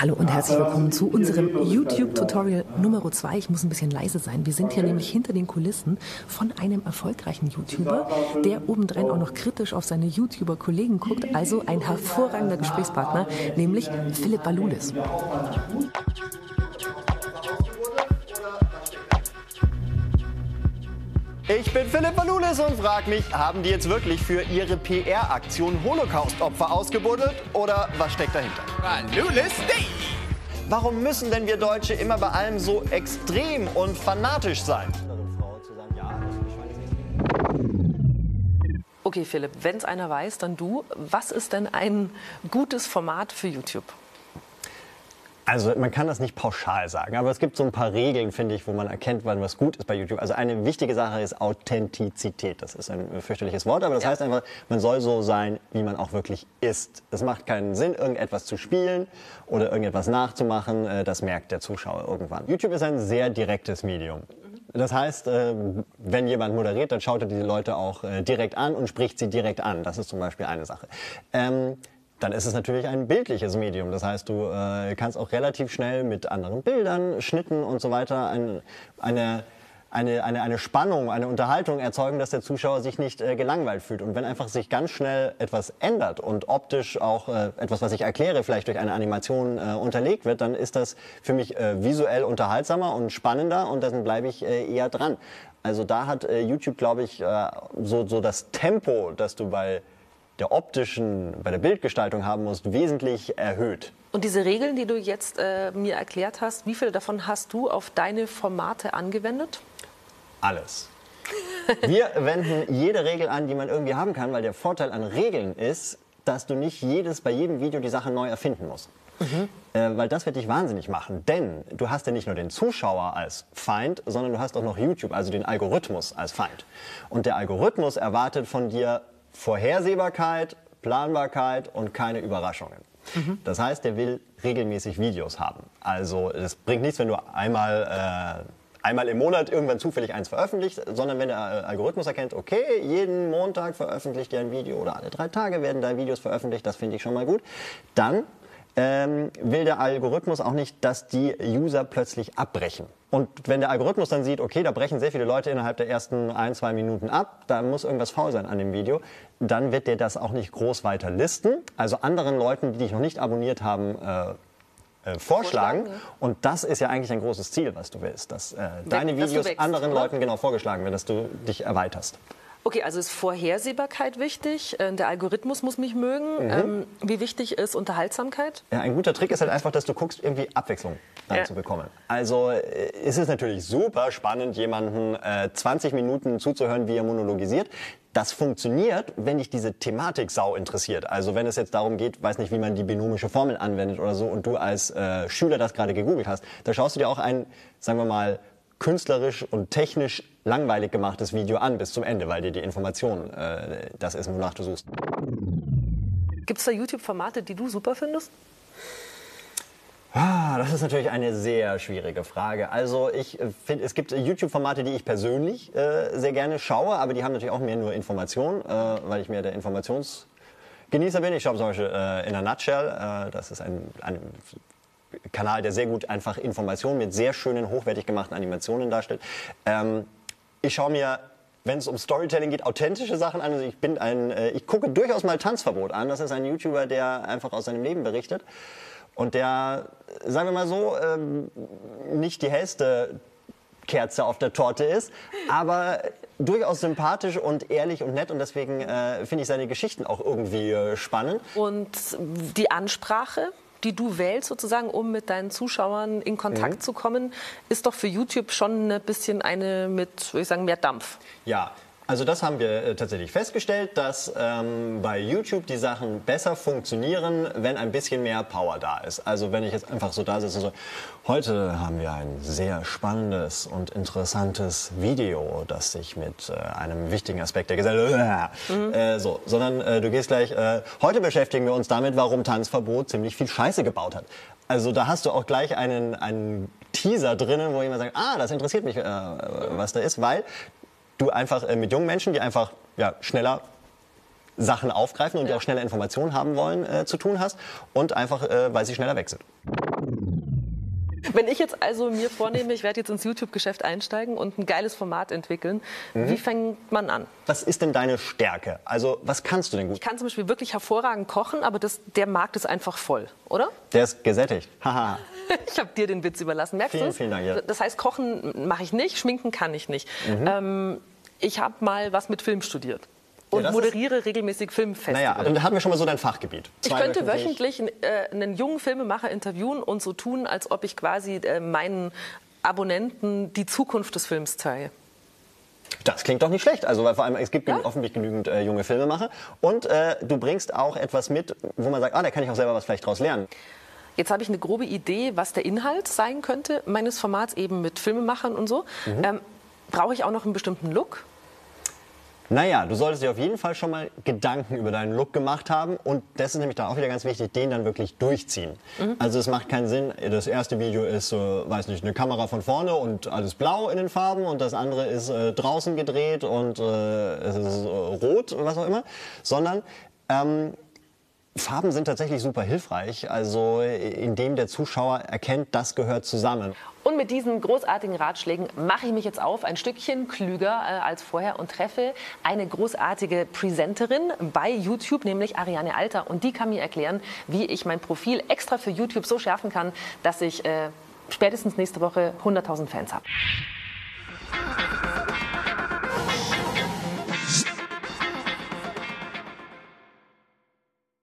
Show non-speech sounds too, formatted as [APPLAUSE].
Hallo und herzlich willkommen zu unserem YouTube-Tutorial Nummer 2. Ich muss ein bisschen leise sein. Wir sind hier nämlich hinter den Kulissen von einem erfolgreichen YouTuber, der obendrein auch noch kritisch auf seine YouTuber-Kollegen guckt. Also ein hervorragender Gesprächspartner, nämlich Philipp Balulis. Ich bin Philipp Balulis und frage mich, haben die jetzt wirklich für ihre PR-Aktion Holocaust-Opfer ausgebuddelt oder was steckt dahinter? Balulis Day! Warum müssen denn wir Deutsche immer bei allem so extrem und fanatisch sein? Okay, Philipp, wenn es einer weiß, dann du. Was ist denn ein gutes Format für YouTube? Also man kann das nicht pauschal sagen, aber es gibt so ein paar Regeln, finde ich, wo man erkennt, wann was gut ist bei YouTube. Also eine wichtige Sache ist Authentizität. Das ist ein fürchterliches Wort, aber das ja. heißt einfach, man soll so sein, wie man auch wirklich ist. Es macht keinen Sinn, irgendetwas zu spielen oder irgendetwas nachzumachen. Äh, das merkt der Zuschauer irgendwann. YouTube ist ein sehr direktes Medium. Das heißt, äh, wenn jemand moderiert, dann schaut er die Leute auch äh, direkt an und spricht sie direkt an. Das ist zum Beispiel eine Sache. Dann ist es natürlich ein bildliches Medium. Das heißt, du äh, kannst auch relativ schnell mit anderen Bildern, Schnitten und so weiter ein, eine, eine, eine, eine Spannung, eine Unterhaltung erzeugen, dass der Zuschauer sich nicht äh, gelangweilt fühlt. Und wenn einfach sich ganz schnell etwas ändert und optisch auch äh, etwas, was ich erkläre, vielleicht durch eine Animation äh, unterlegt wird, dann ist das für mich äh, visuell unterhaltsamer und spannender und dann bleibe ich äh, eher dran. Also da hat äh, YouTube, glaube ich, äh, so, so das Tempo, das du bei der optischen, bei der Bildgestaltung haben musst, wesentlich erhöht. Und diese Regeln, die du jetzt äh, mir erklärt hast, wie viele davon hast du auf deine Formate angewendet? Alles. Wir wenden jede Regel an, die man irgendwie haben kann, weil der Vorteil an Regeln ist, dass du nicht jedes, bei jedem Video die Sache neu erfinden musst. Mhm. Äh, weil das wird dich wahnsinnig machen. Denn du hast ja nicht nur den Zuschauer als Feind, sondern du hast auch noch YouTube, also den Algorithmus als Feind. Und der Algorithmus erwartet von dir Vorhersehbarkeit, Planbarkeit und keine Überraschungen. Mhm. Das heißt, der will regelmäßig Videos haben. Also es bringt nichts, wenn du einmal, äh, einmal im Monat irgendwann zufällig eins veröffentlicht, sondern wenn der Algorithmus erkennt, okay, jeden Montag veröffentlicht er ein Video oder alle drei Tage werden da Videos veröffentlicht, das finde ich schon mal gut, dann ähm, will der Algorithmus auch nicht, dass die User plötzlich abbrechen. Und wenn der Algorithmus dann sieht, okay, da brechen sehr viele Leute innerhalb der ersten ein, zwei Minuten ab, da muss irgendwas faul sein an dem Video, dann wird der das auch nicht groß weiter listen. Also anderen Leuten, die dich noch nicht abonniert haben, äh, äh, vorschlagen. vorschlagen. Und das ist ja eigentlich ein großes Ziel, was du willst, dass äh, deine Videos wächst, anderen? Leuten genau vorgeschlagen werden, dass du dich erweiterst. Okay, also ist Vorhersehbarkeit wichtig, äh, der Algorithmus muss mich mögen. Mhm. Ähm, wie wichtig ist Unterhaltsamkeit? Ja, ein guter Trick ist halt einfach, dass du guckst, irgendwie Abwechslung ja. zu bekommen. Also äh, ist es natürlich super spannend, jemanden äh, 20 Minuten zuzuhören, wie er monologisiert. Das funktioniert, wenn dich diese Thematik sau interessiert. Also wenn es jetzt darum geht, weiß nicht, wie man die binomische Formel anwendet oder so und du als äh, Schüler das gerade gegoogelt hast, da schaust du dir auch ein, sagen wir mal, künstlerisch und technisch langweilig gemachtes Video an bis zum Ende, weil dir die Information äh, das ist, wonach du suchst. Gibt es da YouTube-Formate, die du super findest? Ah, das ist natürlich eine sehr schwierige Frage. Also ich äh, finde, es gibt YouTube-Formate, die ich persönlich äh, sehr gerne schaue, aber die haben natürlich auch mehr nur Information, äh, weil ich mehr der Informationsgenießer bin. Ich schaue zum Beispiel äh, in a Nutshell, äh, das ist ein, ein Kanal, der sehr gut einfach Informationen mit sehr schönen, hochwertig gemachten Animationen darstellt. Ähm, ich schaue mir wenn es um Storytelling geht, authentische Sachen an. Also ich bin ein, äh, ich gucke durchaus mal Tanzverbot an. Das ist ein YouTuber, der einfach aus seinem Leben berichtet und der, sagen wir mal so, ähm, nicht die hellste Kerze auf der Torte ist, aber durchaus sympathisch und ehrlich und nett und deswegen äh, finde ich seine Geschichten auch irgendwie äh, spannend. Und die Ansprache? Die du wählst, sozusagen, um mit deinen Zuschauern in Kontakt mhm. zu kommen, ist doch für YouTube schon ein bisschen eine mit, würde ich sagen, mehr Dampf. Ja, also das haben wir äh, tatsächlich festgestellt, dass ähm, bei YouTube die Sachen besser funktionieren, wenn ein bisschen mehr Power da ist. Also wenn ich jetzt einfach so da sitze und so, heute haben wir ein sehr spannendes und interessantes Video, das sich mit äh, einem wichtigen Aspekt der Gesellschaft, mhm. [LAUGHS] äh, so, sondern äh, du gehst gleich, äh, heute beschäftigen wir uns damit, warum Tanzverbot ziemlich viel Scheiße gebaut hat. Also da hast du auch gleich einen, einen Teaser drinnen, wo jemand sagt, ah, das interessiert mich, äh, was da ist, weil du einfach äh, mit jungen Menschen, die einfach ja, schneller Sachen aufgreifen und die auch schneller Informationen haben wollen, äh, zu tun hast und einfach, äh, weil sie schneller weg sind. Wenn ich jetzt also mir vornehme, ich werde jetzt ins YouTube-Geschäft einsteigen und ein geiles Format entwickeln, mhm. wie fängt man an? Was ist denn deine Stärke? Also was kannst du denn gut? Ich kann zum Beispiel wirklich hervorragend kochen, aber das, der Markt ist einfach voll, oder? Der ist gesättigt. [LAUGHS] Haha. ich habe dir den Witz überlassen. Merkst du Vielen Dank. Ja. Das heißt, kochen mache ich nicht, schminken kann ich nicht. Mhm. Ähm, ich habe mal was mit Film studiert und ja, moderiere regelmäßig Filmfestivals. Naja, dann hatten wir schon mal so dein Fachgebiet. Zwei ich könnte wöchentlich, wöchentlich äh, einen jungen Filmemacher interviewen und so tun, als ob ich quasi äh, meinen Abonnenten die Zukunft des Films zeige. Das klingt doch nicht schlecht. Also weil vor allem es gibt ja? offensichtlich genügend äh, junge Filmemacher und äh, du bringst auch etwas mit, wo man sagt, ah, da kann ich auch selber was vielleicht draus lernen. Jetzt habe ich eine grobe Idee, was der Inhalt sein könnte meines Formats eben mit Filmemachern und so. Mhm. Ähm, Brauche ich auch noch einen bestimmten Look? Naja, du solltest dir auf jeden Fall schon mal Gedanken über deinen Look gemacht haben und das ist nämlich da auch wieder ganz wichtig, den dann wirklich durchziehen. Mhm. Also es macht keinen Sinn, das erste Video ist, äh, weiß nicht, eine Kamera von vorne und alles blau in den Farben und das andere ist äh, draußen gedreht und äh, es ist äh, rot was auch immer, sondern ähm, Farben sind tatsächlich super hilfreich, also indem der Zuschauer erkennt, das gehört zusammen. Und mit diesen großartigen Ratschlägen mache ich mich jetzt auf, ein Stückchen klüger äh, als vorher und treffe eine großartige Presenterin bei YouTube, nämlich Ariane Alter. Und die kann mir erklären, wie ich mein Profil extra für YouTube so schärfen kann, dass ich äh, spätestens nächste Woche 100.000 Fans habe.